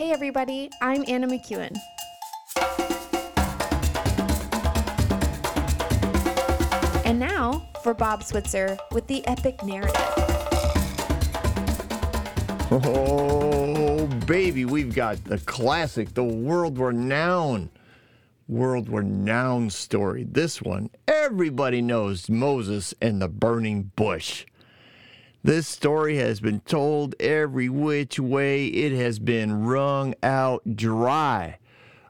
Hey, everybody, I'm Anna McEwen. And now for Bob Switzer with the epic narrative. Oh, baby, we've got the classic, the world renowned, world renowned story. This one, everybody knows Moses and the burning bush. This story has been told every which way. It has been wrung out dry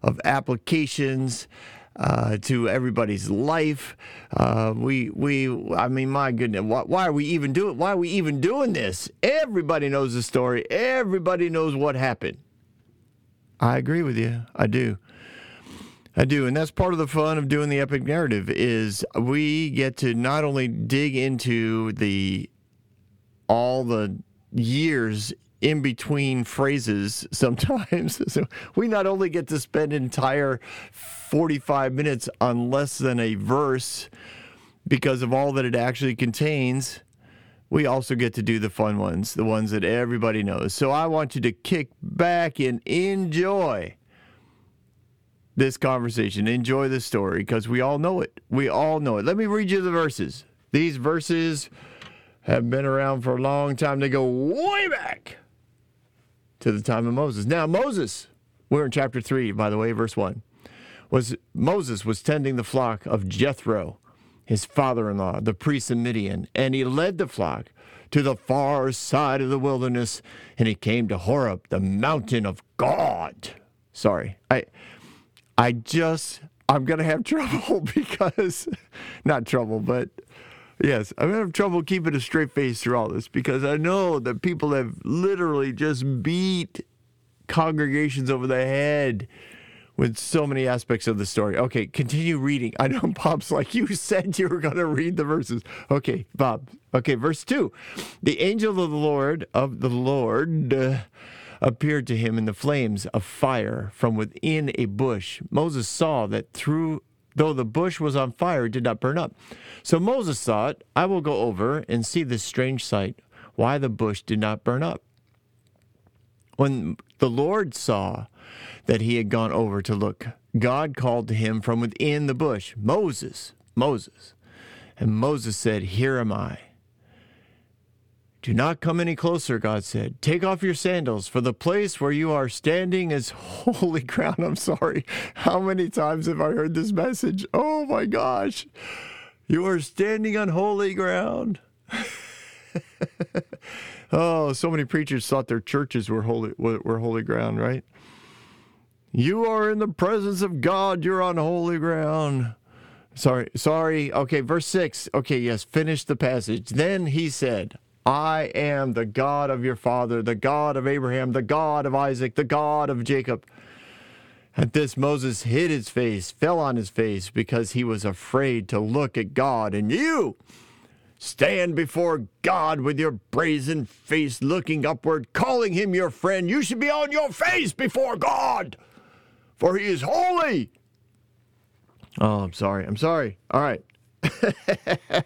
of applications uh, to everybody's life. Uh, we, we, I mean, my goodness, why, why are we even doing? Why are we even doing this? Everybody knows the story. Everybody knows what happened. I agree with you. I do. I do, and that's part of the fun of doing the epic narrative. Is we get to not only dig into the all the years in between phrases sometimes. so we not only get to spend entire 45 minutes on less than a verse because of all that it actually contains, we also get to do the fun ones, the ones that everybody knows. So I want you to kick back and enjoy this conversation, enjoy the story because we all know it. We all know it. Let me read you the verses. These verses have been around for a long time. They go way back to the time of Moses. Now, Moses, we're in chapter 3, by the way, verse 1, was Moses was tending the flock of Jethro, his father-in-law, the priest of Midian, and he led the flock to the far side of the wilderness, and he came to Horeb, the mountain of God. Sorry, I, I just, I'm gonna have trouble because, not trouble, but Yes, I'm having trouble keeping a straight face through all this because I know that people have literally just beat congregations over the head with so many aspects of the story. Okay, continue reading. I know Bob's like, you said you were going to read the verses. Okay, Bob. Okay, verse 2. The angel of the Lord, of the Lord, uh, appeared to him in the flames of fire from within a bush. Moses saw that through though the bush was on fire, it did not burn up. So Moses thought, I will go over and see this strange sight, why the bush did not burn up. When the Lord saw that he had gone over to look, God called to him from within the bush, Moses, Moses. And Moses said, Here am I. Do not come any closer, God said. Take off your sandals, for the place where you are standing is holy ground. I'm sorry. How many times have I heard this message? Oh my gosh. You are standing on holy ground. oh, so many preachers thought their churches were holy were holy ground, right? You are in the presence of God. You're on holy ground. Sorry, sorry. Okay, verse 6. Okay, yes, finish the passage. Then he said, I am the God of your father, the God of Abraham, the God of Isaac, the God of Jacob. At this, Moses hid his face, fell on his face, because he was afraid to look at God. And you stand before God with your brazen face looking upward, calling him your friend. You should be on your face before God, for he is holy. Oh, I'm sorry. I'm sorry. All right.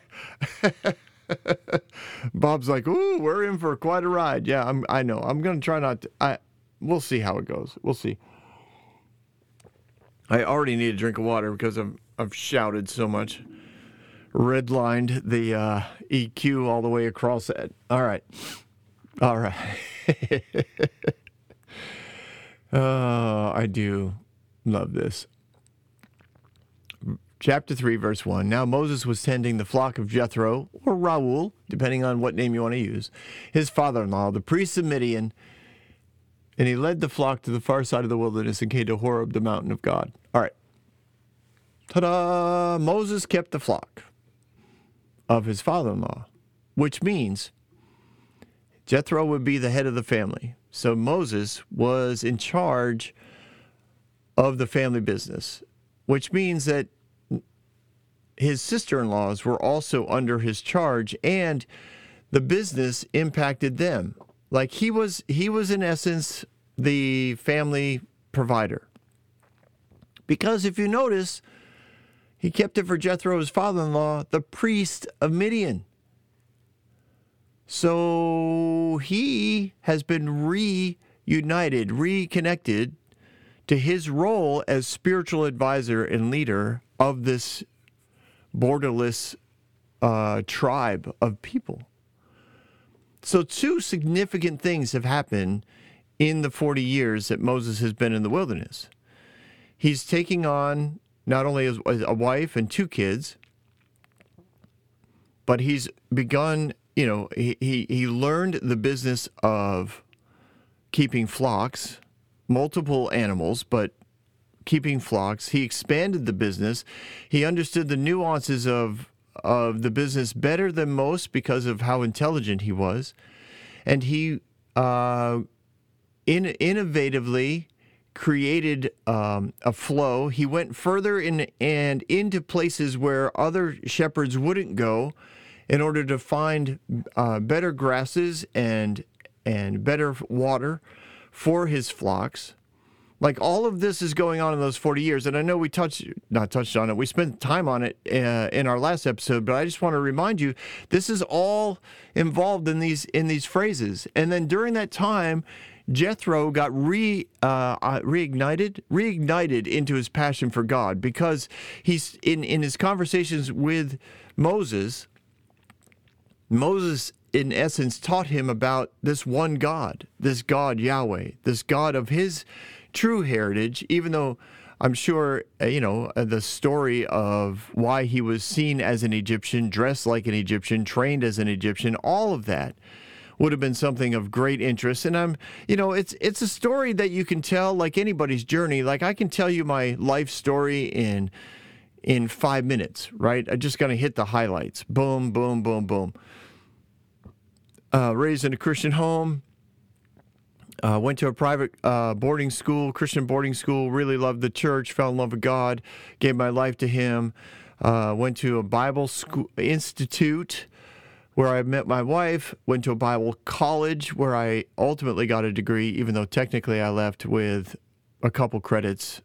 Bob's like, "Ooh, we're in for quite a ride." Yeah, I'm. I know. I'm gonna try not to. I. We'll see how it goes. We'll see. I already need a drink of water because I've I've shouted so much. Redlined the uh, EQ all the way across it. All right. All right. oh, I do love this chapter 3, verse 1. Now Moses was tending the flock of Jethro, or Reuel, depending on what name you want to use, his father in law, the priest of Midian, and he led the flock to the far side of the wilderness and came to Horeb, the mountain of God. All right. Ta da! Moses kept the flock of his father in law, which means Jethro would be the head of the family. So Moses was in charge of the family business, which means that his sister in laws were also under his charge, and the business impacted them. Like he was, he was in essence the family provider. Because if you notice, he kept it for Jethro, his father in law, the priest of Midian. So he has been reunited, reconnected to his role as spiritual advisor and leader of this borderless uh, tribe of people. So, two significant things have happened in the 40 years that Moses has been in the wilderness. He's taking on not only a wife and two kids, but he's begun, you know, he, he, he learned the business of keeping flocks, multiple animals, but keeping flocks. He expanded the business. He understood the nuances of of the business better than most because of how intelligent he was, and he uh, in, innovatively created um, a flow. He went further in and into places where other shepherds wouldn't go, in order to find uh, better grasses and and better water for his flocks. Like all of this is going on in those 40 years. And I know we touched, not touched on it, we spent time on it uh, in our last episode, but I just want to remind you this is all involved in these, in these phrases. And then during that time, Jethro got re uh, uh, reignited reignited into his passion for God because he's in in his conversations with Moses. Moses in essence taught him about this one God, this God Yahweh, this God of his true heritage, even though I'm sure, uh, you know, uh, the story of why he was seen as an Egyptian, dressed like an Egyptian, trained as an Egyptian, all of that would have been something of great interest. And I'm, you know, it's it's a story that you can tell like anybody's journey. Like I can tell you my life story in in five minutes, right? I just gotta hit the highlights. Boom, boom, boom, boom. Uh, raised in a Christian home, uh, went to a private uh, boarding school, Christian boarding school. Really loved the church. Fell in love with God. Gave my life to Him. Uh, went to a Bible school institute where I met my wife. Went to a Bible college where I ultimately got a degree, even though technically I left with a couple credits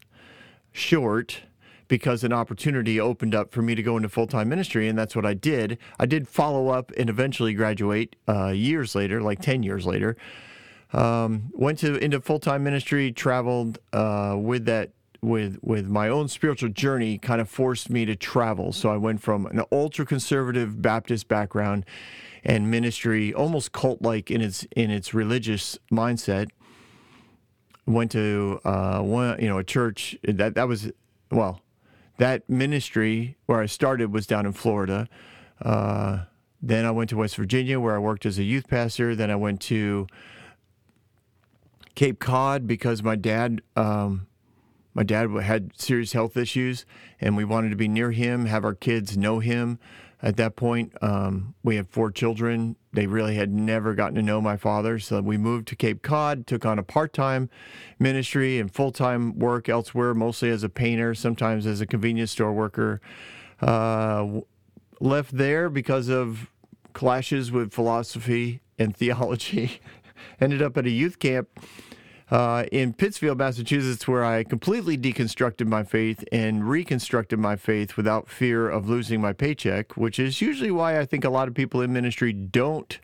short because an opportunity opened up for me to go into full time ministry, and that's what I did. I did follow up and eventually graduate uh, years later, like 10 years later. Um, went to into full time ministry, traveled uh, with that with with my own spiritual journey kind of forced me to travel. So I went from an ultra conservative Baptist background and ministry, almost cult like in its in its religious mindset. Went to uh, one you know a church that that was well that ministry where I started was down in Florida. Uh, then I went to West Virginia where I worked as a youth pastor. Then I went to Cape Cod because my dad um, my dad had serious health issues and we wanted to be near him, have our kids know him. At that point, um, we had four children. They really had never gotten to know my father. So we moved to Cape Cod, took on a part time ministry and full time work elsewhere, mostly as a painter, sometimes as a convenience store worker. Uh, left there because of clashes with philosophy and theology. Ended up at a youth camp uh, in Pittsfield, Massachusetts, where I completely deconstructed my faith and reconstructed my faith without fear of losing my paycheck, which is usually why I think a lot of people in ministry don't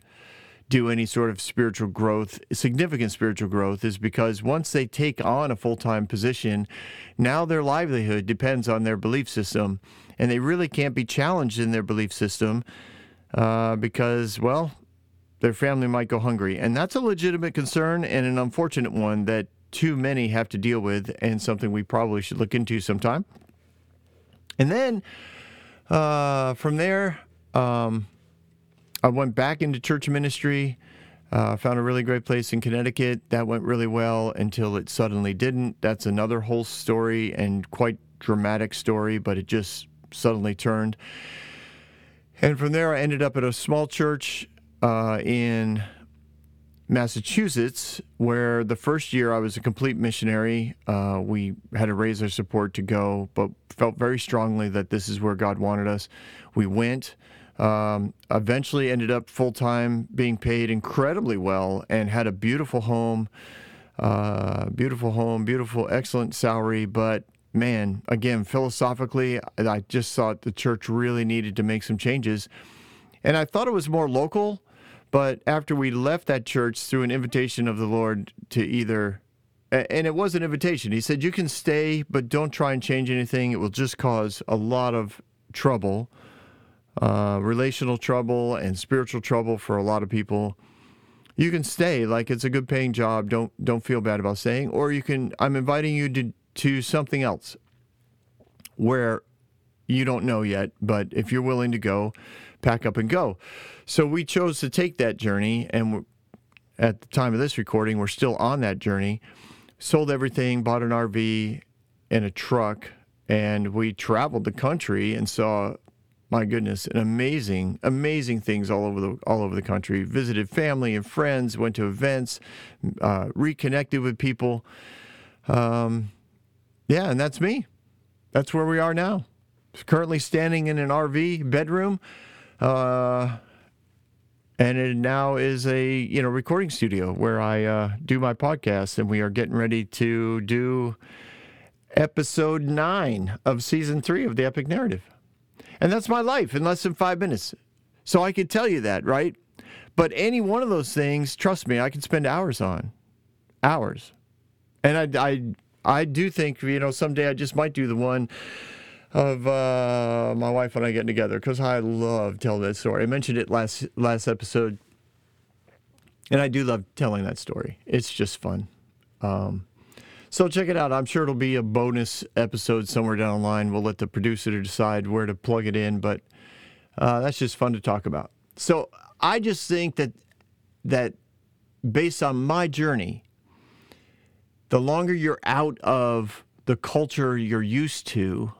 do any sort of spiritual growth, significant spiritual growth, is because once they take on a full time position, now their livelihood depends on their belief system. And they really can't be challenged in their belief system uh, because, well, their family might go hungry. And that's a legitimate concern and an unfortunate one that too many have to deal with, and something we probably should look into sometime. And then uh, from there, um, I went back into church ministry. Uh, found a really great place in Connecticut. That went really well until it suddenly didn't. That's another whole story and quite dramatic story, but it just suddenly turned. And from there, I ended up at a small church uh, in Massachusetts, where the first year I was a complete missionary. Uh, we had to raise our support to go, but felt very strongly that this is where God wanted us. We went. Um, eventually ended up full time, being paid incredibly well, and had a beautiful home, uh, beautiful home, beautiful, excellent salary. But man, again, philosophically, I just thought the church really needed to make some changes. And I thought it was more local But after we left that church through an invitation of the Lord to either, and it was an invitation, He said, You can stay, but don't try and change anything. It will just cause a lot of trouble, uh, relational trouble and spiritual trouble for a lot of people. You can stay, like it's a good paying job. Don't don't feel bad about staying. Or you can. I'm inviting you to to something else, where you don't know yet, but if you're willing to go, pack up and go. So we chose to take that journey, and at the time of this recording, we're still on that journey. Sold everything, bought an RV and a truck, and we traveled the country and saw, my goodness, an amazing, amazing things all over the all over the country. Visited family and friends, went to events, uh, reconnected with people. Um, yeah, and that's me. That's where we are now currently standing in an RV bedroom, uh, and it now is a you know recording studio where I uh, do my podcast, and we are getting ready to do episode nine of season three of the Epic Narrative, and that's my life in less than five minutes. So I could tell you that, right? But any one of those things, trust me, I could spend hours on, hours, and I I I do think you know someday I just might do the one of uh, my wife and I getting together because I love telling that story. I mentioned it last last episode, and I do love telling that story. It's just fun. Um, so check it out. I'm sure it'll be a bonus episode somewhere down the line. We'll let the producer decide where to plug it in, but uh, that's just fun to talk about. So I just think that that based on my journey, the longer you're out of the culture you're used to,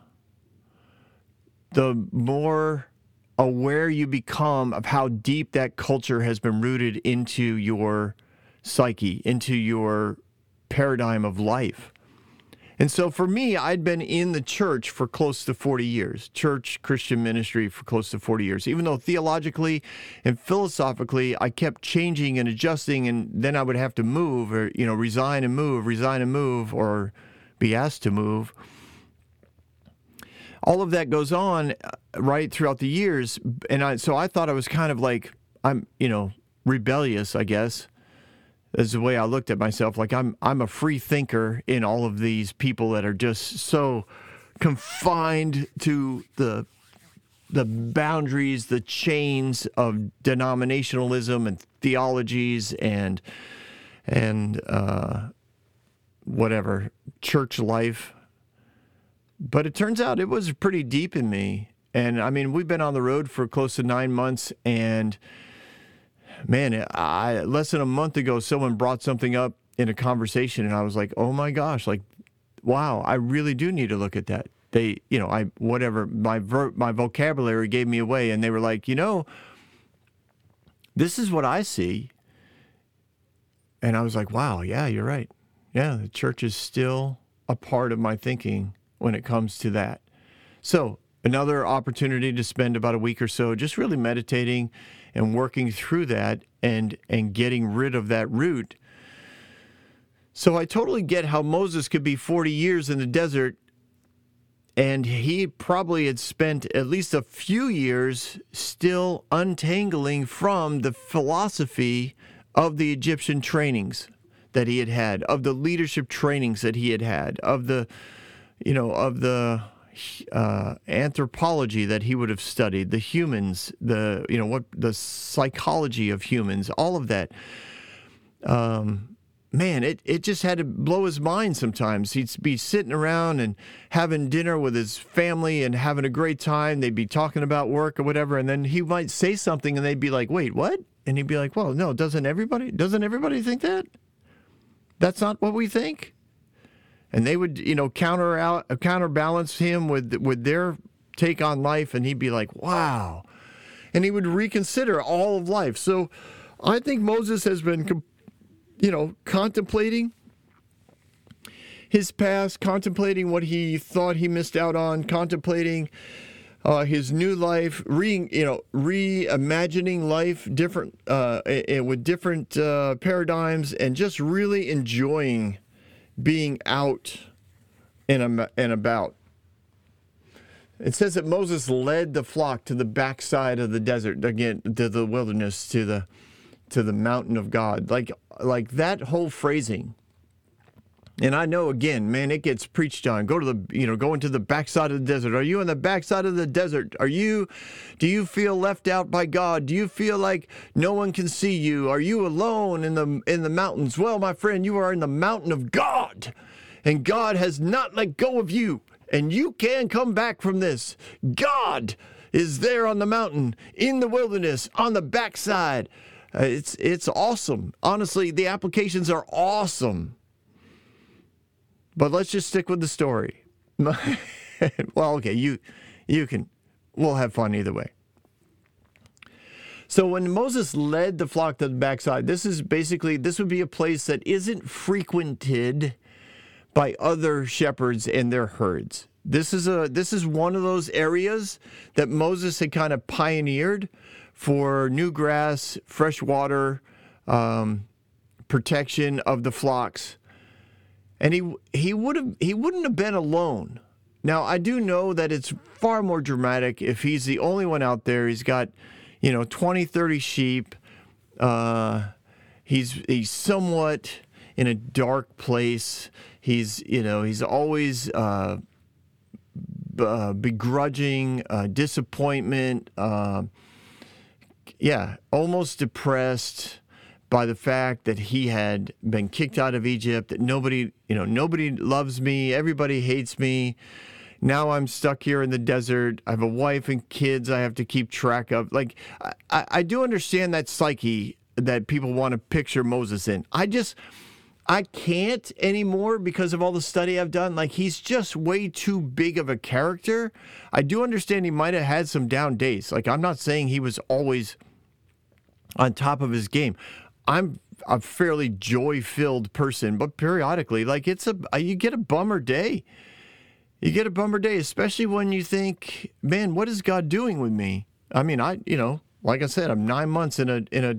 the more aware you become of how deep that culture has been rooted into your psyche, into your paradigm of life. And so for me, I'd been in the church for close to 40 years, church Christian ministry for close to 40 years, even though theologically and philosophically I kept changing and adjusting, and then I would have to move or, you know, resign and move, resign and move, or be asked to move all of that goes on uh, right throughout the years. And I so I thought I was kind of like I'm you know rebellious I guess is the way I looked at myself. Like I'm I'm a free thinker in all of these people that are just so confined to the the boundaries the chains of denominationalism and theologies and and uh, whatever church life but it turns out it was pretty deep in me. And I mean, we've been on the road for close to nine months, and man, I less than a month ago, someone brought something up in a conversation, and I was like, oh my gosh, like, wow, I really do need to look at that. They, you know, I whatever my ver- my vocabulary gave me away, and they were like, you know, this is what I see, and I was like, wow, yeah, you're right. Yeah, the church is still a part of my thinking when it comes to that. So, another opportunity to spend about a week or so just really meditating and working through that and and getting rid of that root. So I totally get how Moses could be 40 years in the desert and he probably had spent at least a few years still untangling from the philosophy of the Egyptian trainings that he had had, of the leadership trainings that he had had, of the you know, of the uh, anthropology that he would have studied, the humans, the you know what the psychology of humans, all of that. Um, man, it it just had to blow his mind. Sometimes he'd be sitting around and having dinner with his family and having a great time. They'd be talking about work or whatever, and then he might say something, and they'd be like, "Wait, what?" And he'd be like, "Well, no, doesn't everybody doesn't everybody think that? That's not what we think." And they would you know counter out counterbalance him with with their take on life and he'd be like wow. And he would reconsider all of life. So i think moses has been you know contemplating his past contemplating what he thought he missed out on contemplating uh, his new life, re you know reimagining life different uh, with different uh, paradigms, and just really enjoying being out and, and about. It says that Moses led the flock to the backside of the desert, again, to the wilderness, to the to the mountain of God. Like like that whole phrasing. And I know again, man, it gets preached on. Go to the, you know, go into the backside of the desert. Are you in the backside of the desert? Are you, do you feel left out by God? Do you feel like no one can see you? Are you alone in the in the mountains? Well, my friend, you are in the mountain of God, and God has not let go of you, and you can come back from this. God is there on the mountain, in the wilderness, on the backside. Uh, it's it's awesome. Honestly, the applications are awesome. But let's just stick with the story. well, okay, you you can we'll have fun either way. So when Moses led the flock to the backside, this is basically this would be a place that isn't frequented by other shepherds and their herds. This is a this is one of those areas that Moses had kind of pioneered for new grass, fresh water, um, protection of the flocks and he he would have he wouldn't have been alone. Now I do know that it's far more dramatic if he's the only one out there. He's got, you know, 20, 30 sheep. Uh, he's he's somewhat in a dark place. He's you know he's always uh, uh, begrudging, uh, disappointment. Uh, yeah, almost depressed by the fact that he had been kicked out of Egypt, that nobody, you know, nobody loves me, everybody hates me. Now I'm stuck here in the desert. I have a wife and kids I have to keep track of. Like, I, I do understand that psyche that people want to picture Moses in. I just, I can't anymore because of all the study I've done. Like, he's just way too big of a character. I do understand he might have had some down days. Like, I'm not saying he was always on top of his game. I'm a fairly joy filled person, but periodically, like it's a uh, you get a bummer day. You get a bummer day, especially when you think, man, what is God doing with me? I mean, I you know, like I said, I'm nine months in a in a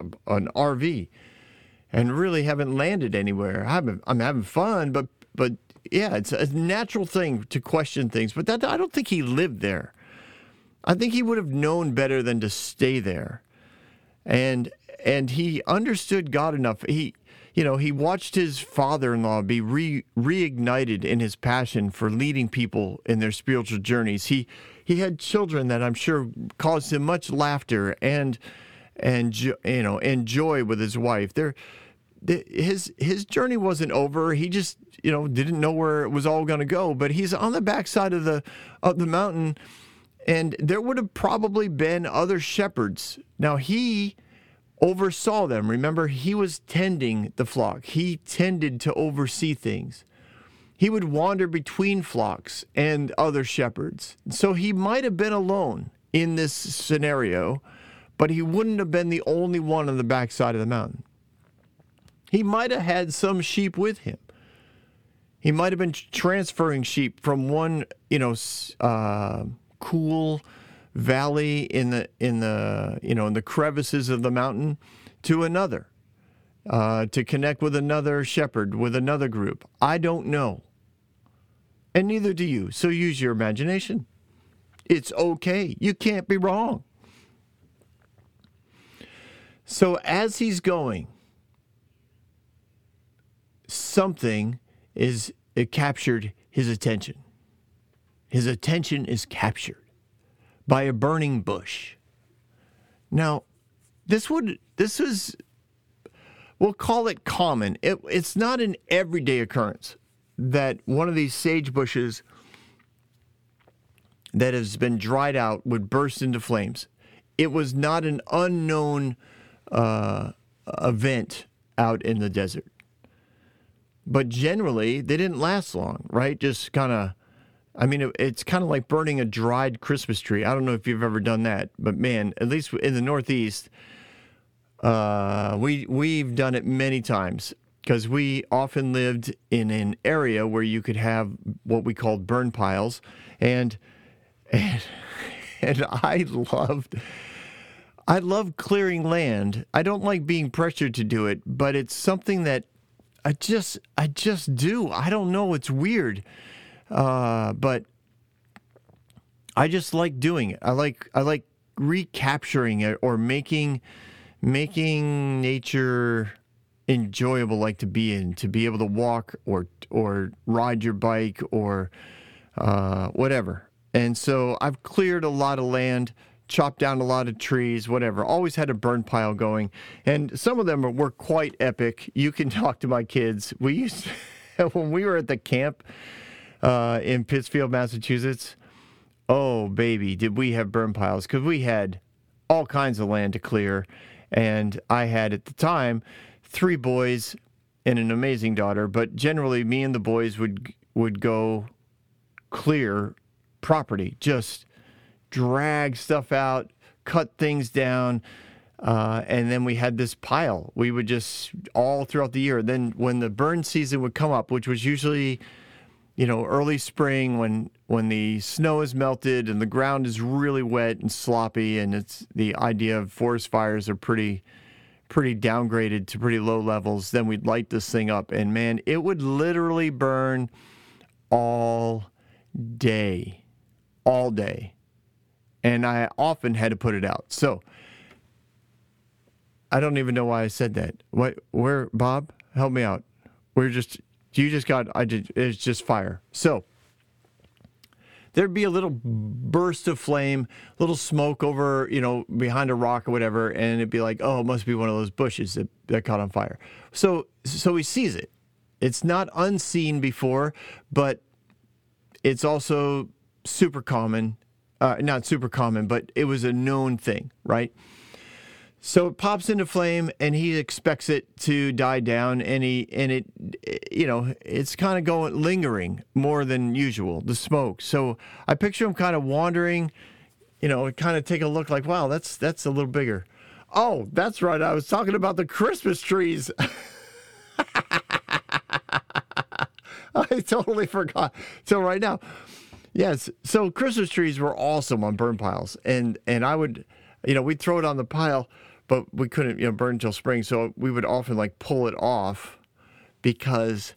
uh, an RV, and really haven't landed anywhere. I haven't, I'm having fun, but but yeah, it's a natural thing to question things. But that I don't think he lived there. I think he would have known better than to stay there. And and he understood God enough. He, you know, he watched his father-in-law be re- reignited in his passion for leading people in their spiritual journeys. He he had children that I'm sure caused him much laughter and and you know and joy with his wife. There, his his journey wasn't over. He just you know didn't know where it was all going to go. But he's on the backside of the of the mountain, and there would have probably been other shepherds. Now he oversaw them. Remember, he was tending the flock, he tended to oversee things. He would wander between flocks and other shepherds. So he might have been alone in this scenario, but he wouldn't have been the only one on the backside of the mountain. He might have had some sheep with him. He might have been transferring sheep from one, you know, uh, cool, valley in the in the you know in the crevices of the mountain to another uh, to connect with another shepherd with another group. I don't know. And neither do you. So use your imagination. It's okay. You can't be wrong. So as he's going something is captured his attention. His attention is captured by a burning bush. Now, this would this is we'll call it common. It, it's not an everyday occurrence that one of these sage bushes that has been dried out would burst into flames. It was not an unknown uh, event out in the desert. But generally, they didn't last long, right? Just kind of I mean, it, it's kind of like burning a dried Christmas tree. I don't know if you've ever done that, but man, at least in the Northeast, uh, we we've done it many times because we often lived in an area where you could have what we called burn piles, and and and I loved. I love clearing land. I don't like being pressured to do it, but it's something that I just I just do. I don't know. It's weird. Uh, but I just like doing it. I like I like recapturing it or making making nature enjoyable like to be in to be able to walk or or ride your bike or uh, whatever. And so i've cleared a lot of land chopped down a lot of trees whatever. Always had a burn pile going. And some of them were quite epic. You can talk to my kids. We used when we were at the camp uh, in pittsfield massachusetts. Oh baby did we have burn piles? Because we had all kinds of land to clear. And i had at the time three boys and an amazing daughter, but generally me and the boys would would go clear property, just drag stuff out, cut things down, uh, and then we had this pile. We would just all throughout the year. Then when the burn season would come up, which was usually, you know, early spring when when the snow is melted and the ground is really wet and sloppy, and it's the idea of forest fires are pretty pretty downgraded to pretty low levels, then we'd light this thing up. And man, it would literally burn all day, all day. And I often had to put it out. So I don't even know why I said that. What, where, Bob, help me out. We're just, you just got, I did, it's just fire. So, there'd be a little burst of flame, little smoke over, you know, behind a rock or whatever, and it'd be like, oh, it must be one of those bushes that, that caught on fire. So, so he sees it. It's not unseen before, but it's also super common. Uh, not super common, but it was a known thing, right? So it pops into flame, and he expects it to die down, and he and it, you know, it's kind of going lingering more than usual. The smoke. So I picture him kind of wandering, you know, kind of take a look like, wow, that's that's a little bigger. Oh, that's right. I was talking about the Christmas trees. I totally forgot till right now. Yes, so Christmas trees were awesome on burn piles, and and I would, you know, we'd throw it on the pile but we couldn't you know burn until spring. So we would often like pull it off because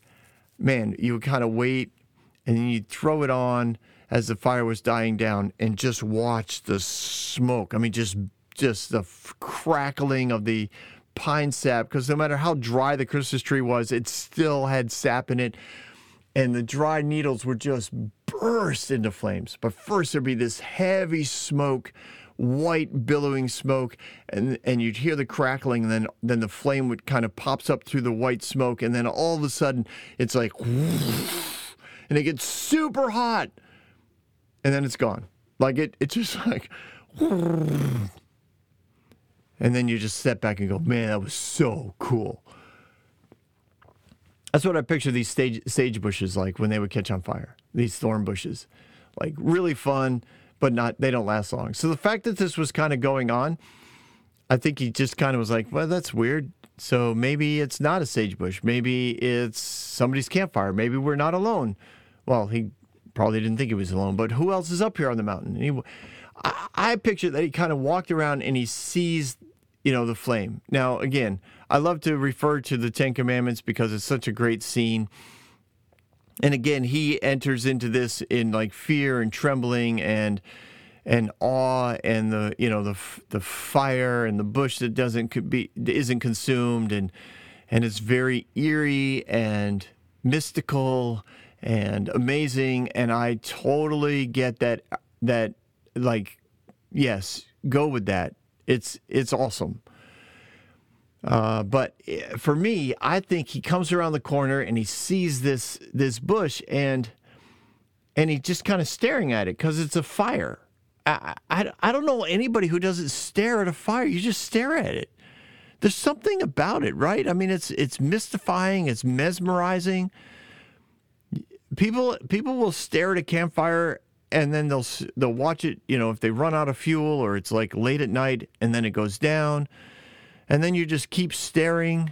man you would kind of wait and then you'd throw it on as the fire was dying down and just watch the smoke. I mean just just the f- crackling of the pine sap because no matter how dry the christmas tree was it still had sap in it. And the dry needles would just burst into flames. But first there'd be this heavy smoke white billowing smoke and and you'd hear the crackling and then then the flame would kind of pops up through the white smoke and then all of a sudden it's like and it gets super hot and then it's gone like it it's just like and then you just step back and go man that was so cool that's what I picture these stage, sage bushes like when they would catch on fire. These thorn bushes, like really fun, but not they don't last long. So the fact that this was kind of going on, I think he just kind of was like, well, that's weird. So maybe it's not a sagebush. Maybe it's somebody's campfire. Maybe we're not alone. Well, he probably didn't think he was alone, but who else is up here on the mountain? And he, I, I picture that he kind of walked around and he sees, you know, the flame. Now, again, I love to refer to the Ten Commandments because it's such a great scene and again he enters into this in like fear and trembling and and awe and the you know the the fire and the bush that doesn't be isn't consumed. And and it's very eerie and mystical and amazing. And I totally get that that like yes go with that. It's it's awesome uh, but eh, for me, I think he comes around the corner and he sees this this bush and and he's just kind of staring at it because it's a fire. I, I, I don't know anybody who doesn't stare at a fire. You just stare at it. There's something about it, right? I mean, it's it's mystifying. It's mesmerizing. People people will stare at a campfire and then they'll they'll watch it. You know, if they run out of fuel or it's like late at night and then it goes down and then you just keep staring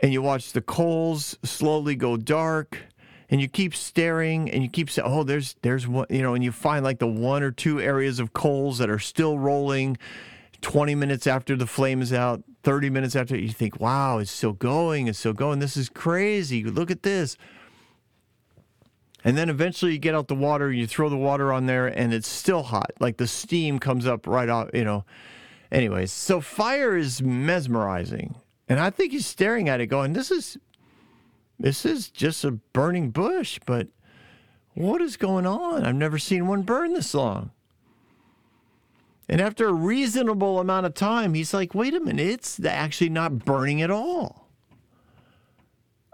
and you watch the coals slowly go dark and you keep staring and you keep saying, oh, there's, there's one, you know, and you find like the one or two areas of coals that are still rolling 20 minutes after the flame is out, 30 minutes after, you think, wow, it's still going, it's still going. This is crazy. Look at this. And then eventually you get out the water, you throw the water on there, and it's still hot. Like the steam comes up right out, you know, anyways, so fire is mesmerizing. And I think he's staring at it going, this is this is just a burning bush, but what is going on? I've never seen one burn this long. And after a reasonable amount of time, he's like, wait a minute, it's actually not burning at all.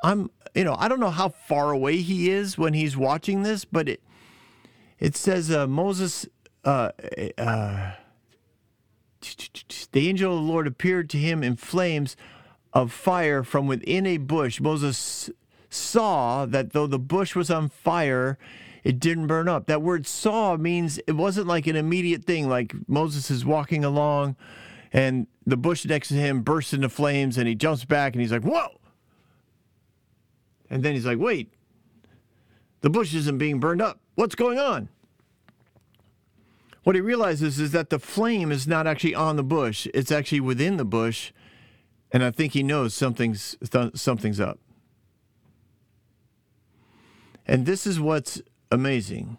I'm, you know, I don't know how far away he is when he's watching this, but it, it says uh, Moses, uh, uh, the angel of the Lord appeared to him in flames of fire from within a bush. Moses saw that though the bush was on fire, it didn't burn up. That word saw means it wasn't like an immediate thing, like Moses is walking along and the bush next to him bursts into flames and he jumps back and he's like, Whoa! And then he's like, Wait, the bush isn't being burned up. What's going on? What he realizes is that the flame is not actually on the bush, it's actually within the bush. And I think he knows something's, th- something's up. And this is what's amazing.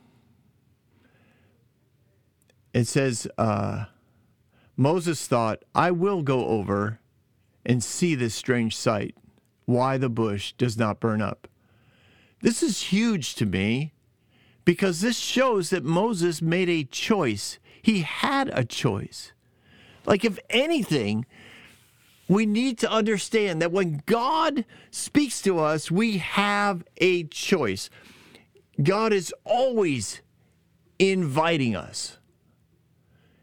It says, uh, Moses thought, I will go over and see this strange sight, why the bush does not burn up. This is huge to me because this shows that Moses made a choice. He had a choice. Like, if anything, we need to understand that when God speaks to us, we have a choice. God is always inviting us.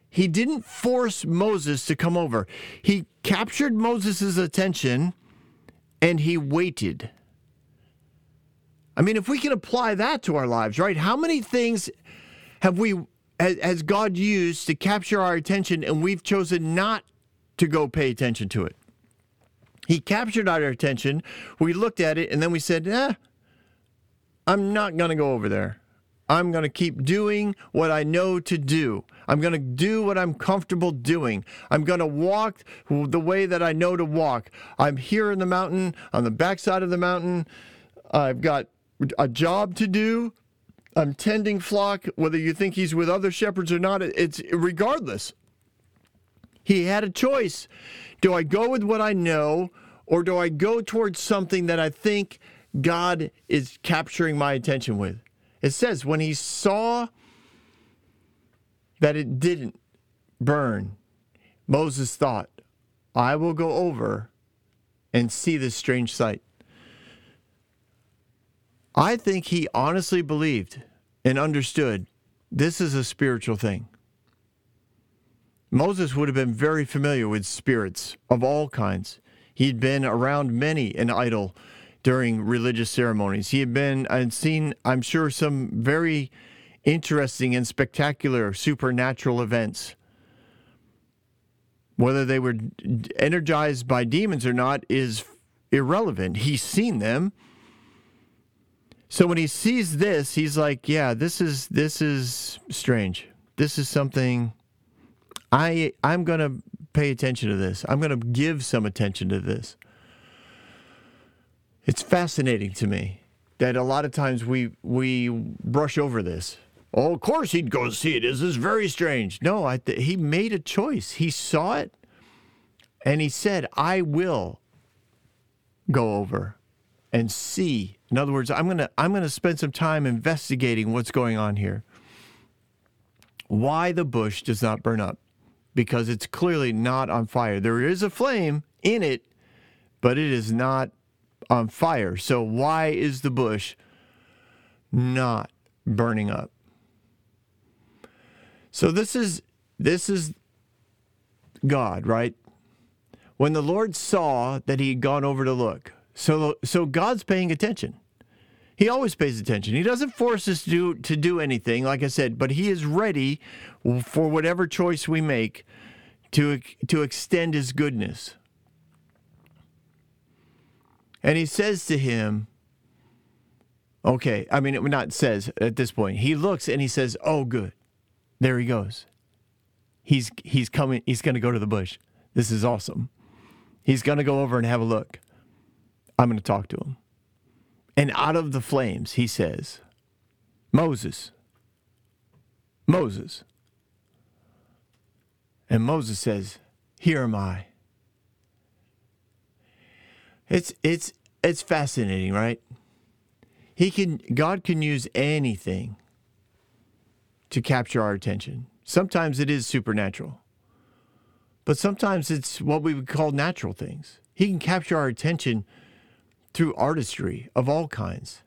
He didn't force Moses to come over. He captured Moses' attention and he waited. I mean, if we can apply that to our lives, right? How many things have we has God used to capture our attention and we've chosen not to go pay attention to it? He captured our attention, we looked at it, and then we said, eh, I'm not going to go over there. I'm going to keep doing what I know to do. I'm going to do what I'm comfortable doing. I'm going to walk the way that I know to walk. I'm here in the mountain, on the backside of the mountain. I've got a job to do. I'm tending flock, whether you think he's with other shepherds or not, it's regardless. He had a choice. Do I go with what I know, or do I go towards something that I think God is capturing my attention with. It says, when he saw that it didn't burn, Moses thought, I will go over and see this strange sight. I think he honestly believed and understood this is a spiritual thing. Moses would have been very familiar with spirits of all kinds. He'd been around many an idol during religious ceremonies. He had been and seen, I'm sure, some very interesting and spectacular supernatural events. Whether they were energized by demons or not is irrelevant. He's seen them. So when he sees this, he's like, "Yeah, this is this is strange. This is something I I'm going to pay attention to this. I'm going to give some attention to this." It's fascinating to me that a lot of times we we brush over this. Oh, of course he'd go see it. This is very strange. No, I th- he made a choice. He saw it, and he said, "I will go over and see." In other words, I'm gonna I'm gonna spend some time investigating what's going on here. Why the bush does not burn up? Because it's clearly not on fire. There is a flame in it, but it is not on fire. So why is the bush not burning up? So this is this is God, right? When the Lord saw that he had gone over to look. So so God's paying attention. He always pays attention. He doesn't force us to do, to do anything, like I said, but he is ready for whatever choice we make to to extend his goodness. And he says to him, okay, I mean, it not says at this point. He looks and he says, oh, good. There he goes. He's, he's coming, he's going to go to the bush. This is awesome. He's going to go over and have a look. I'm going to talk to him. And out of the flames, he says, Moses, Moses. And Moses says, Here am I. It's it's it's fascinating, right? He can God can use anything to capture our attention. Sometimes it is supernatural. But sometimes it's what we would call natural things. He can capture our attention through artistry of all kinds.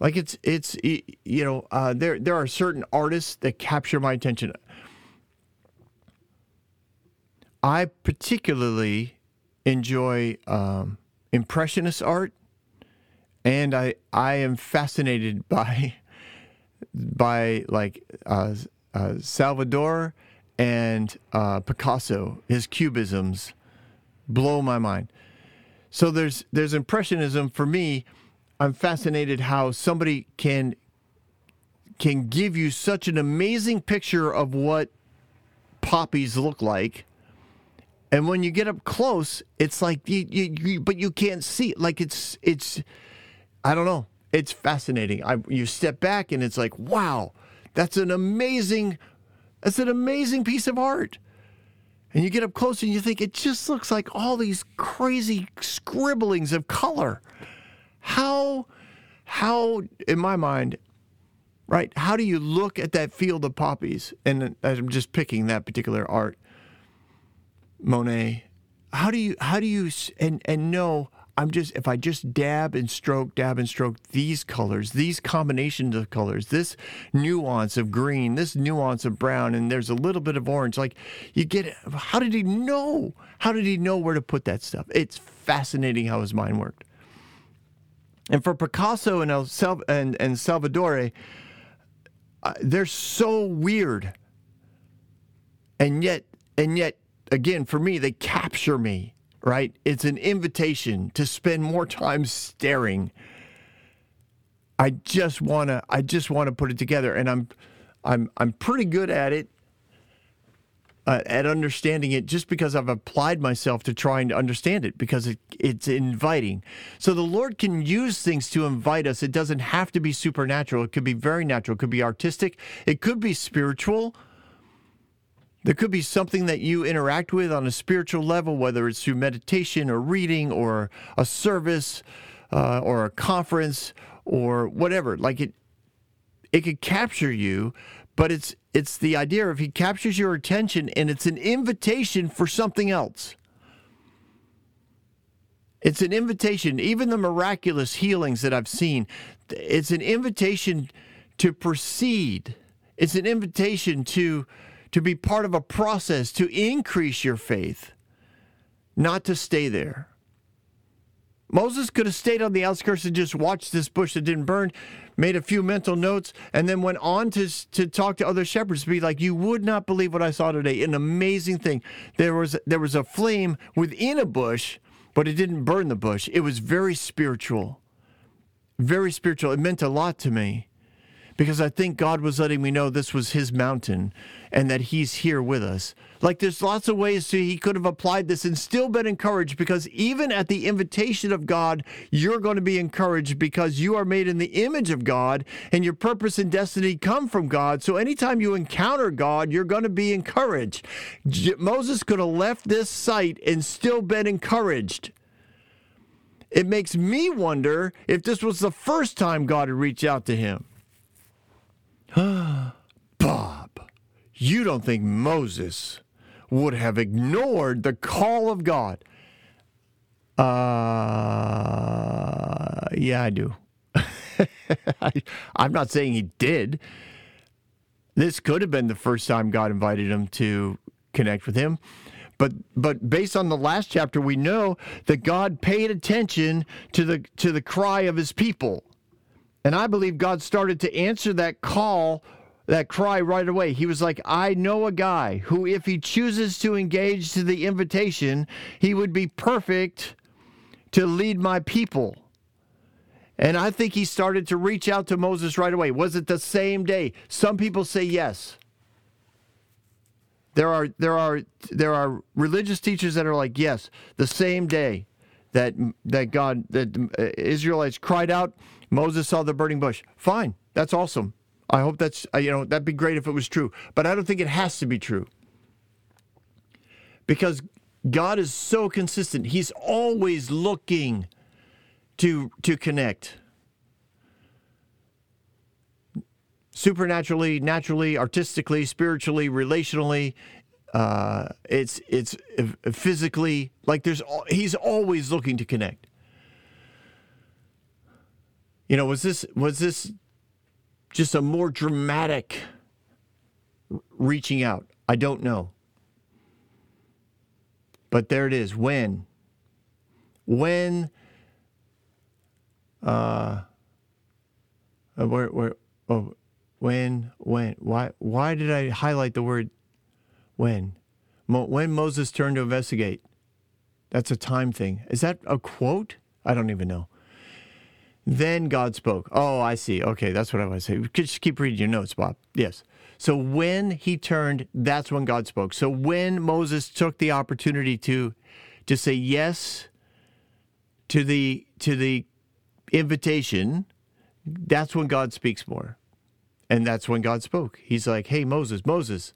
Like it's it's you know uh, there there are certain artists that capture my attention. I particularly enjoy um, impressionist art, and I I am fascinated by by like uh, uh, Salvador and uh, Picasso. His cubisms blow my mind. So there's there's impressionism for me. I'm fascinated how somebody can can give you such an amazing picture of what poppies look like. And when you get up close, it's like you, you, you but you can't see it. Like it's it's I don't know. It's fascinating. I you step back and it's like, wow, that's an amazing that's an amazing piece of art. And you get up close and you think it just looks like all these crazy scribblings of color. How, how, in my mind, right? How do you look at that field of poppies? And I'm just picking that particular art, Monet. How do you, how do you, and and know I'm just if I just dab and stroke, dab and stroke these colors, these combinations of colors, this nuance of green, this nuance of brown, and there's a little bit of orange. Like you get how did he know? How did he know where to put that stuff? It's fascinating how his mind worked. And for Picasso and El Sal- and, and Salvador, uh, they're so weird. And yet, and yet, again, for me, they capture me right? It's an invitation to spend more time staring. I just want to I just want to put it together and I'm I'm I'm pretty good at it. Uh, at understanding it just because I've applied myself to trying to understand it because it, it's inviting. So the Lord can use things to invite us. It doesn't have to be supernatural. It could be very natural. It could be artistic. It could be spiritual. There could be something that you interact with on a spiritual level, whether it's through meditation or reading or a service uh, or a conference or whatever. Like it, it could capture you, but it's it's the idea of he captures your attention and it's an invitation for something else. It's an invitation. Even the miraculous healings that I've seen, it's an invitation to proceed. It's an invitation to to be part of a process to increase your faith, not to stay there. Moses could have stayed on the outskirts and just watched this bush that didn't burn, made a few mental notes, and then went on to, to talk to other shepherds be like, You would not believe what I saw today. An amazing thing. There was there was a flame within a bush, but it didn't burn the bush. It was very spiritual. Very spiritual. It meant a lot to me because I think God was letting me know this was his mountain and that he's here with us. Like there's lots of ways to, he could have applied this and still been encouraged because even at the invitation of God, you're going to be encouraged because you are made in the image of God and your purpose and destiny come from God. So anytime you encounter God, you're going to be encouraged. J- Moses could have left this site and still been encouraged. It makes me wonder if this was the first time God had reached out to him. Bob, you don't think Moses would have ignored the call of God? Uh, yeah, I do. I, I'm not saying he did. This could have been the first time God invited him to connect with him. But but based on the last chapter, we know that God paid attention to the to the cry of his people. And I believe God started to answer that call, that cry right away. He was like, I know a guy who, if he chooses to engage to the invitation, he would be perfect to lead my people. And I think he started to reach out to Moses right away. Was it the same day? Some people say yes. There are there are there are religious teachers that are like yes, the same day that that God that Israelites cried out Moses saw the burning bush. Fine. That's awesome. I hope that's, uh, you know, that'd be great if it was true. But I don't think it has to be true. Because God is so consistent. He's always looking to, to connect. Supernaturally, naturally, artistically, spiritually, relationally, uh, it's it's physically like there's he's always looking to connect. You know, was this was this just a more dramatic reaching out? I don't know. But there it is. When? When? Uh, uh where, where, oh, when, when, why, why did I highlight the word when? Mo, when Moses turned to investigate? That's a time thing. Is that a quote? I don't even know. Then God spoke. Oh, I see. Okay, that's what I was saying. Just keep reading your notes, Bob. Yes. So when he turned, that's when God spoke. So when Moses took the opportunity to to say yes to the to the invitation, that's when God speaks more. And that's when God spoke. He's like, "Hey Moses, Moses,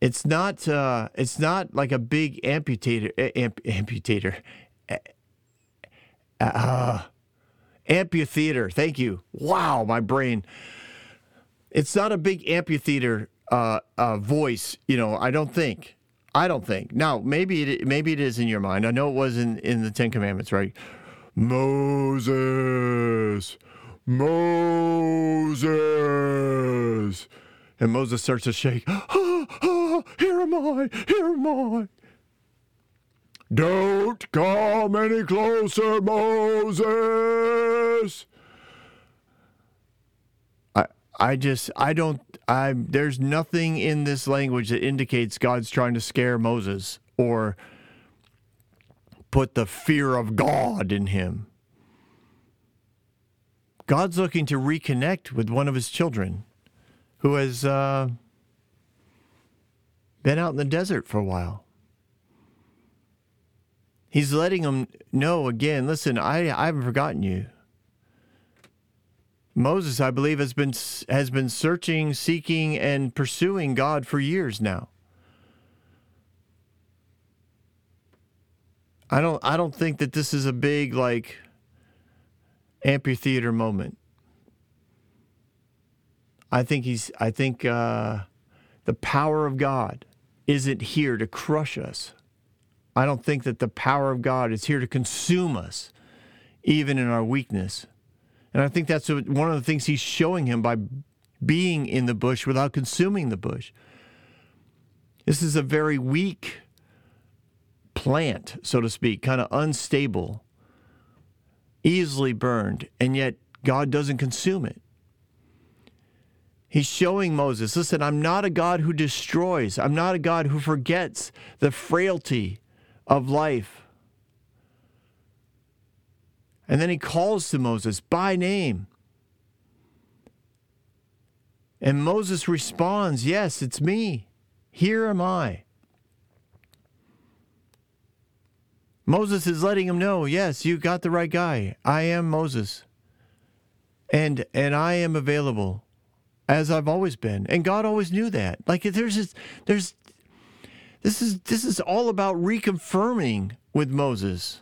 it's not uh, it's not like a big amputator amp, amputator uh, amphitheater. Thank you. Wow, my brain. It's not a big amphitheater uh, uh, voice, you know. I don't think. I don't think. Now, maybe it maybe it is in your mind. I know it was in in the Ten Commandments, right? Moses, Moses, and Moses starts to shake. Ah, ah, here am I. Here am I. Don't come any closer, Moses. I I just I don't I there's nothing in this language that indicates God's trying to scare Moses or put the fear of God in him. God's looking to reconnect with one of his children who has uh, been out in the desert for a while. He's letting them know again, listen, I, I haven't forgotten you. Moses, I believe, has been has been searching, seeking, and pursuing God for years now. I don't I don't think that this is a big like amphitheater moment. I think he's I think uh, the power of God isn't here to crush us. I don't think that the power of God is here to consume us, even in our weakness. And I think that's one of the things he's showing him by being in the bush without consuming the bush. This is a very weak plant, so to speak, kind of unstable, easily burned, and yet God doesn't consume it. He's showing Moses, listen, I'm not a God who destroys. I'm not a God who forgets the frailty of life. And then he calls to Moses by name. And Moses responds, Yes, it's me. Here am I. Moses is letting him know, Yes, you got the right guy. I am Moses. And and I am available as I've always been. And God always knew that. Like there's just, there's this is this is all about reconfirming with Moses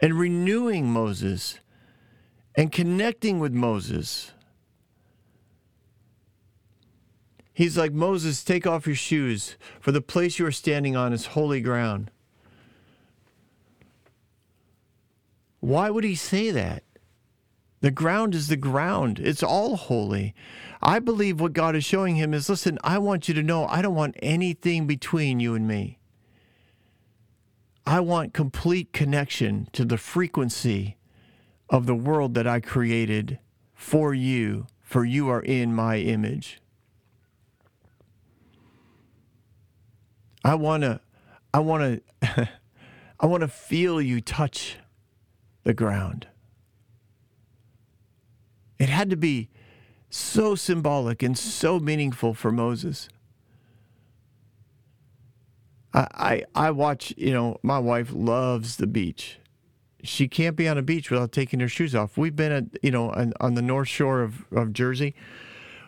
and renewing Moses and connecting with Moses. He's like, Moses, take off your shoes, for the place you are standing on is holy ground. Why would he say that? The ground is the ground, it's all holy. I believe what God is showing him is listen, I want you to know I don't want anything between you and me. I want complete connection to the frequency of the world that I created for you, for you are in my image. I want to I want to I want to feel you touch the ground. It had to be so symbolic and so meaningful for Moses. I, I, I watch, you know, my wife loves the beach. she can't be on a beach without taking her shoes off. We've been at you know on, on the north shore of, of Jersey,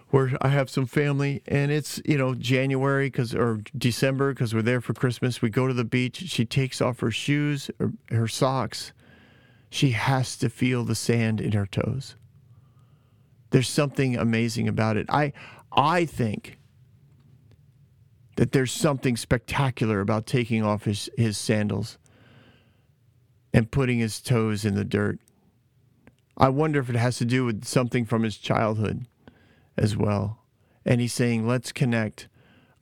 where I have some family, and it's you know January because or December because we're there for Christmas. We go to the beach. She takes off her shoes, her, her socks. She has to feel the sand in her toes. There's something amazing about it. I I think that there's something spectacular about taking off his, his sandals and putting his toes in the dirt. I wonder if it has to do with something from his childhood as well. And he's saying, let's connect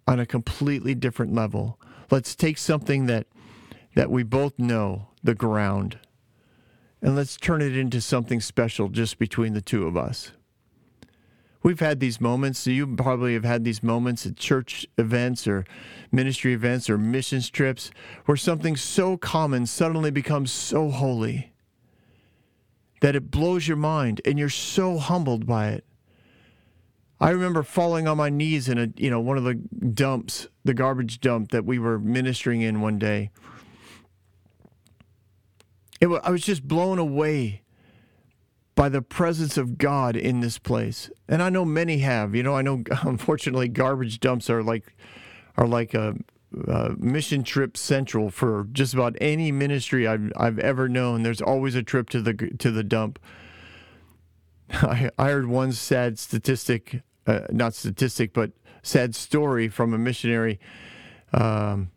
on a completely different level. Let's take something that that we both know, the ground, and let's turn it into something special just between the two of us. We've had these moments. You probably have had these moments at church events or ministry events or missions trips where something so common suddenly becomes so holy that it blows your mind and you're so humbled by it. I remember falling on my knees in a you know one of the dumps, the garbage dump that we were ministering in one day. It, I was just blown away by the presence of God in this place, and I know many have. You know, I know unfortunately garbage dumps are like are like a, a mission trip central for just about any ministry I've I've ever known. There's always a trip to the to the dump. I, I heard one sad statistic, uh, not statistic, but sad story from a missionary, um,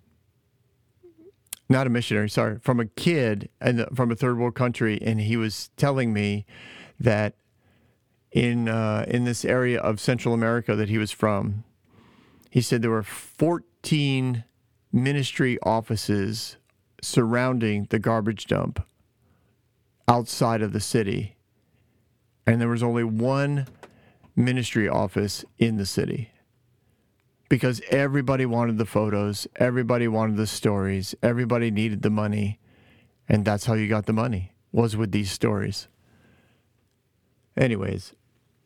not a missionary, sorry, from a kid and from a third world country, and he was telling me that in uh, in this area of Central America that he was from, he said there were 14 ministry offices surrounding the garbage dump outside of the city and there was only one ministry office in the city because everybody wanted the photos, everybody wanted the stories, everybody needed the money, and that's how you got the money was with these stories. Anyways,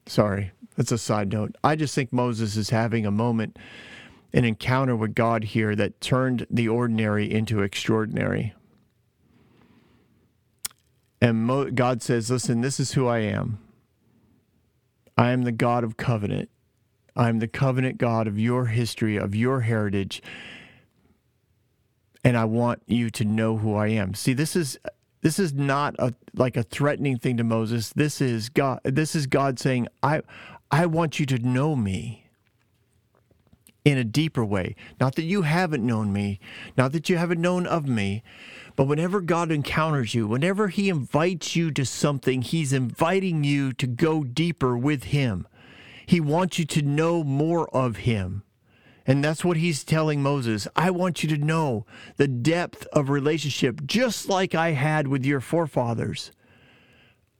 sorry, that's a side note. I just think Moses is having a moment, an encounter with God here that turned the ordinary into extraordinary. And Mo- God says, Listen, this is who I am. I am the God of covenant. I am the covenant God of your history, of your heritage. And I want you to know who I am. See, this is this is not a like a threatening thing to Moses. This is God this is God saying, I I want you to know me in a deeper way. Not that you haven't known me, not that you haven't known of me, but whenever God encounters you, whenever He invites you to something, He's inviting you to go deeper with Him. He wants you to know more of Him. And that's what He's telling Moses. I want you to know the depth of relationship, just like I had with your forefathers.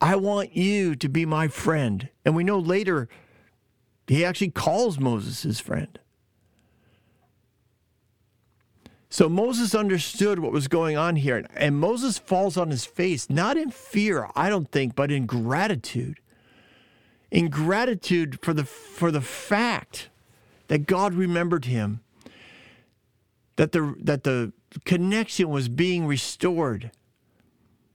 I want you to be my friend. And we know later, He actually calls Moses his friend. So Moses understood what was going on here. And Moses falls on his face, not in fear, I don't think, but in gratitude. In gratitude for the, for the fact that God remembered him, that the, that the connection was being restored,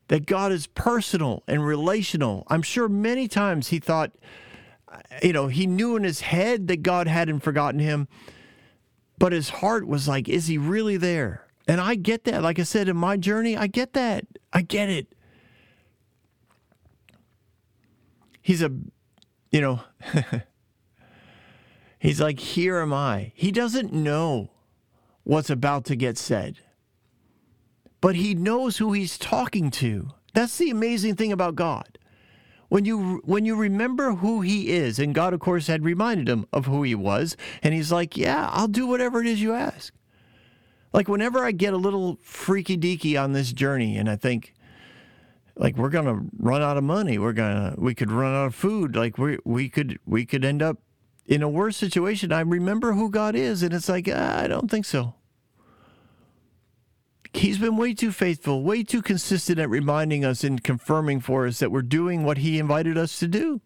that God is personal and relational. I'm sure many times he thought, uh, you know, he knew in his head that God hadn't forgotten him but his heart was like, is he really there? And I get that. Like I said, in my journey, I get that. I get it. He's a, you know, he's like, here am I. He doesn't know what's about to get said, but he knows who he's talking to. That's the amazing thing about God. When you when you remember who he is, and God of course had reminded him of who he was, and he's like, "Yeah, I'll do whatever it is you ask." Like whenever I get a little freaky deaky on this journey, and I think, like we're gonna run out of money, we're gonna we could run out of food, like we we could we could end up in a worse situation. I remember who God is, and it's like ah, I don't think so. He's been way too faithful, way too consistent at reminding us and confirming for us that we're doing what he invited us to do.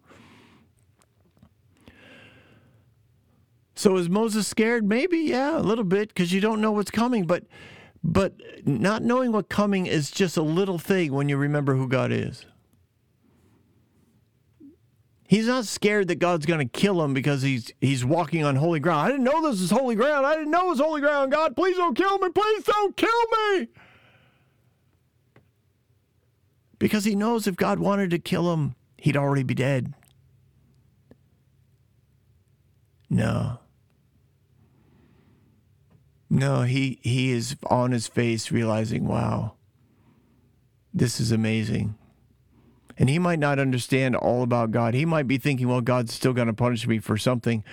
So is Moses scared? Maybe, yeah, a little bit, because you don't know what's coming. But But not knowing what coming is just a little thing when you remember who God is. He's not scared that God's going to kill him because he's he's walking on holy ground. I didn't know this is holy ground. I didn't know it was holy ground. God, please don't kill me. Please don't kill me. Because he knows if God wanted to kill him, he'd already be dead. No. No, he he is on his face realizing, wow. This is amazing. And he might not understand all about God. He might be thinking, well, God's still going to punish me for something.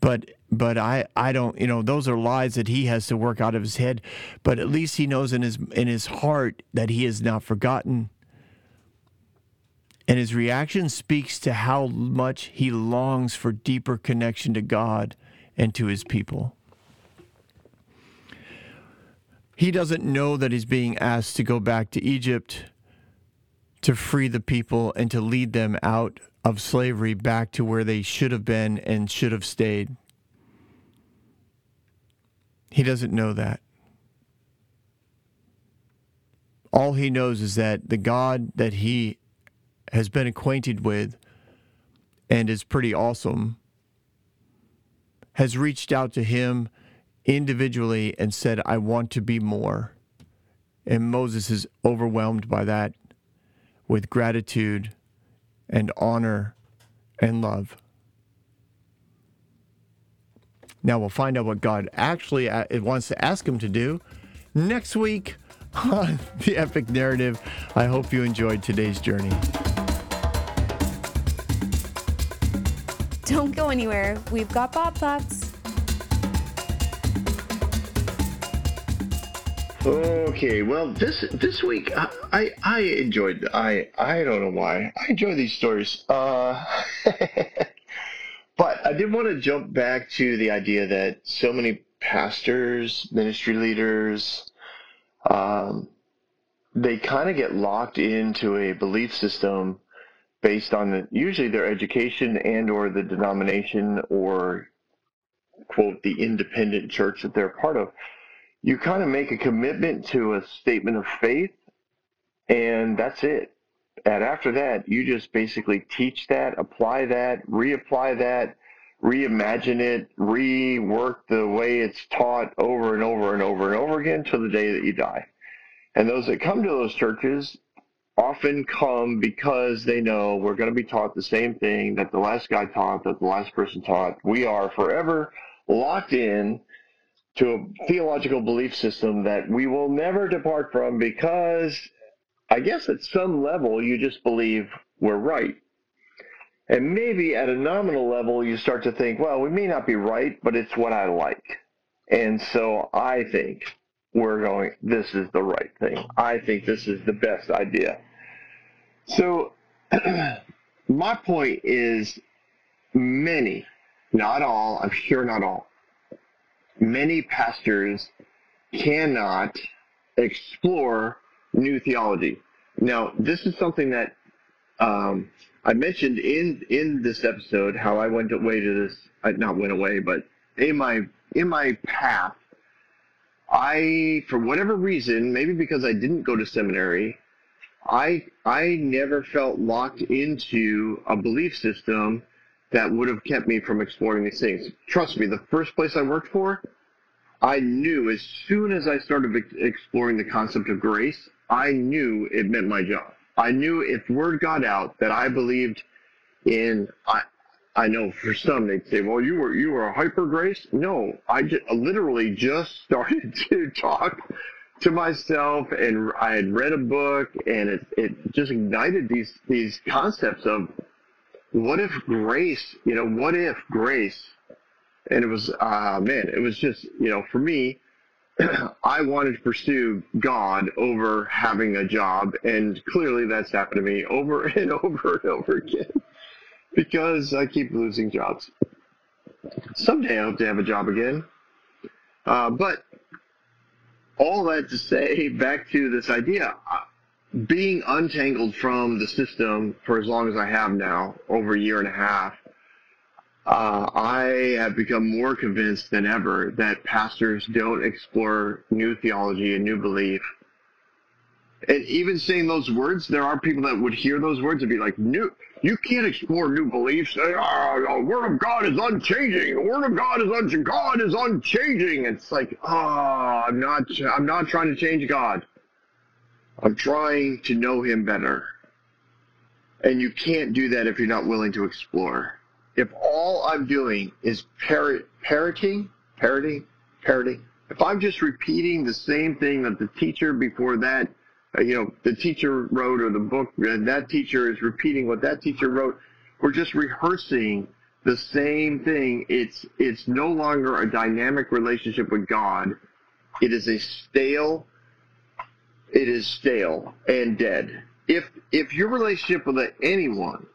But but I I don't, you know, those are lies that he has to work out of his head, but at least he knows in his in his heart that he is not forgotten. And his reaction speaks to how much he longs for deeper connection to God and to his people. He doesn't know that he's being asked to go back to Egypt to free the people and to lead them out of slavery back to where they should have been and should have stayed. He doesn't know that. All he knows is that the God that he has been acquainted with and is pretty awesome has reached out to him individually and said, I want to be more. And Moses is overwhelmed by that with gratitude and honor and love. Now we'll find out what God actually uh, wants to ask him to do next week on the epic narrative. I hope you enjoyed today's journey. Don't go anywhere. We've got Bob Thoughts. Okay, well, this this week I I, enjoyed I I don't know why I enjoy these stories. Uh, but I did want to jump back to the idea that so many pastors, ministry leaders, um, they kind of get locked into a belief system based on the, usually their education and or the denomination or quote the independent church that they're part of you kind of make a commitment to a statement of faith, and that's it. And after that, you just basically teach that, apply that, reapply that, reimagine it, rework the way it's taught over and over and over and over again till the day that you die. And those that come to those churches often come because they know we're going to be taught the same thing that the last guy taught, that the last person taught. We are forever locked in to a theological belief system that we will never depart from because I guess at some level you just believe we're right. And maybe at a nominal level you start to think, well, we may not be right, but it's what I like. And so I think we're going, this is the right thing. I think this is the best idea. So my point is many, not all, I'm sure not all, many pastors cannot explore new theology. Now, this is something that um, I mentioned in in this episode how I went away to this. I not went away, but in my in my path, I for whatever reason, maybe because I didn't go to seminary, I I never felt locked into a belief system that would have kept me from exploring these things. Trust me, the first place I worked for, I knew as soon as I started exploring the concept of grace, I knew it meant my job. I knew if word got out that I believed in, I, I know for some they'd say, "Well, you were you were a hyper grace." No, I just, literally just started to talk to myself, and I had read a book, and it it just ignited these these concepts of what if grace, you know, what if grace? And it was, uh, man, it was just, you know, for me, I wanted to pursue God over having a job, and clearly that's happened to me over and over and over again because I keep losing jobs. Someday I hope to have a job again. Uh, but all that to say, back to this idea, being untangled from the system for as long as I have now, over a year and a half, uh, I have become more convinced than ever that pastors don't explore new theology and new belief. And even saying those words, there are people that would hear those words and be like, "New, you can't explore new beliefs. Uh, the Word of God is unchanging. The Word of God is unchanging. God is unchanging." It's like, oh, I'm not. I'm not trying to change God. I'm trying to know Him better. And you can't do that if you're not willing to explore if all I'm doing is parrot, parroting, parroting, parroting, if I'm just repeating the same thing that the teacher before that, uh, you know, the teacher wrote or the book, and that teacher is repeating what that teacher wrote, we're just rehearsing the same thing. It's it's no longer a dynamic relationship with God. It is a stale. It is stale and dead. If if your relationship with anyone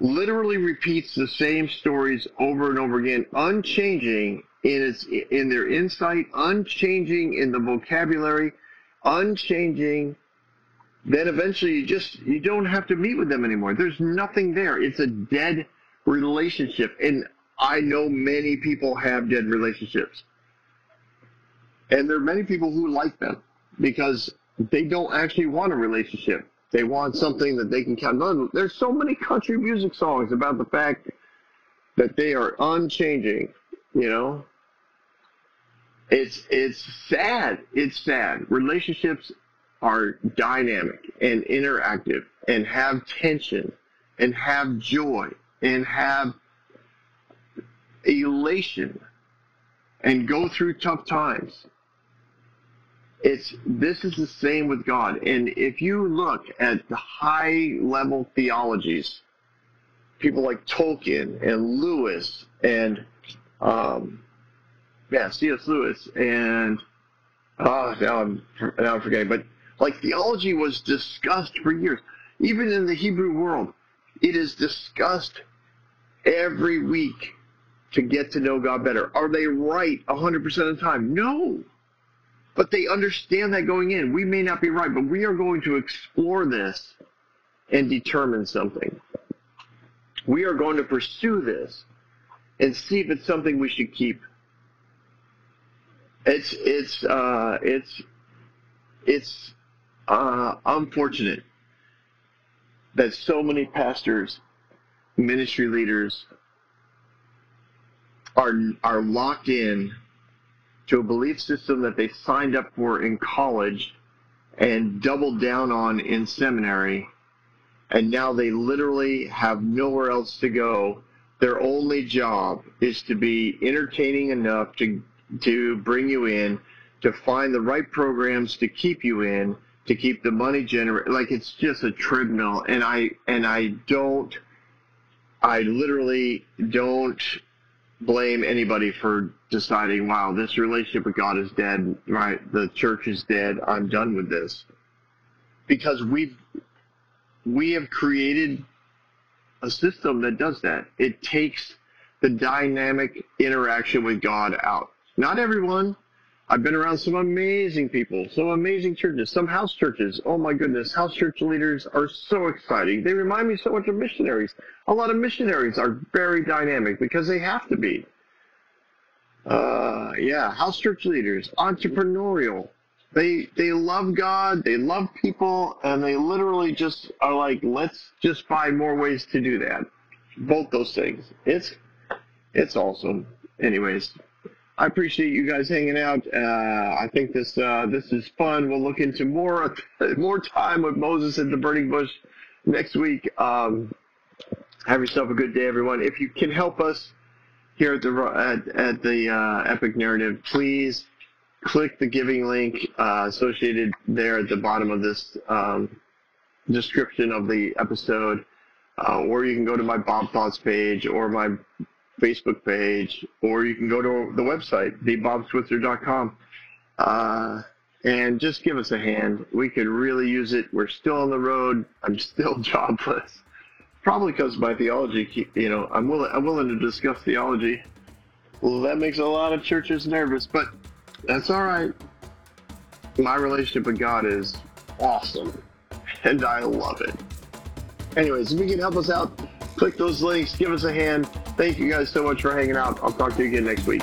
literally repeats the same stories over and over again, unchanging in its in their insight, unchanging in the vocabulary, unchanging. Then eventually you just you don't have to meet with them anymore. There's nothing there. It's a dead relationship, and I know many people have dead relationships, and there are many people who like them because they don't actually want a relationship. They want something that they can count on. There's so many country music songs about the fact that they are unchanging, you know? It's it's sad. It's sad. Relationships are dynamic and interactive and have tension and have joy and have elation and go through tough times it's this is the same with God. And if you look at the high level theologies, people like Tolkien and Lewis and um, yeah, C.S. Lewis and oh, now I'm now I'm forgetting, but like theology was discussed for years. Even in the Hebrew world, it is discussed every week to get to know God better. Are they right 100% of the time? No. But they understand that going in. We may not be right, but we are going to explore this and determine something. We are going to pursue this and see if it's something we should keep. It's it's uh, it's it's uh, unfortunate that so many pastors, ministry leaders, are are locked in to a belief system that they signed up for in college and doubled down on in seminary. And now they literally have nowhere else to go. Their only job is to be entertaining enough to, to bring you in, to find the right programs to keep you in, to keep the money generated. Like it's just a treadmill. And I, and I don't, I literally don't blame anybody for deciding, wow, this relationship with God is dead, right? The church is dead. I'm done with this. Because we've, we have created a system that does that. It takes the dynamic interaction with God out. Not everyone. I've been around some amazing people, some amazing churches, some house churches. Oh my goodness, house church leaders are so exciting. They remind me so much of missionaries. A lot of missionaries are very dynamic because they have to be. Uh, yeah, house church leaders, entrepreneurial. They they love God, they love people, and they literally just are like, let's just find more ways to do that. Both those things. It's it's awesome. Anyways, I appreciate you guys hanging out. Uh, I think this uh, this is fun. We'll look into more more time with Moses at the burning bush next week. Um, have yourself a good day, everyone. If you can help us here at the at, at the uh, Epic Narrative, please click the giving link uh, associated there at the bottom of this um, description of the episode, uh, or you can go to my Bob Thoughts page or my Facebook page, or you can go to the website, thebobswitzer.com, uh, and just give us a hand. We could really use it. We're still on the road. I'm still jobless. Probably because my theology, you know, I'm willing, I'm willing to discuss theology. Well, that makes a lot of churches nervous, but that's all right. My relationship with God is awesome, and I love it. Anyways, if you can help us out, click those links, give us a hand Thank you guys so much for hanging out. I'll talk to you again next week.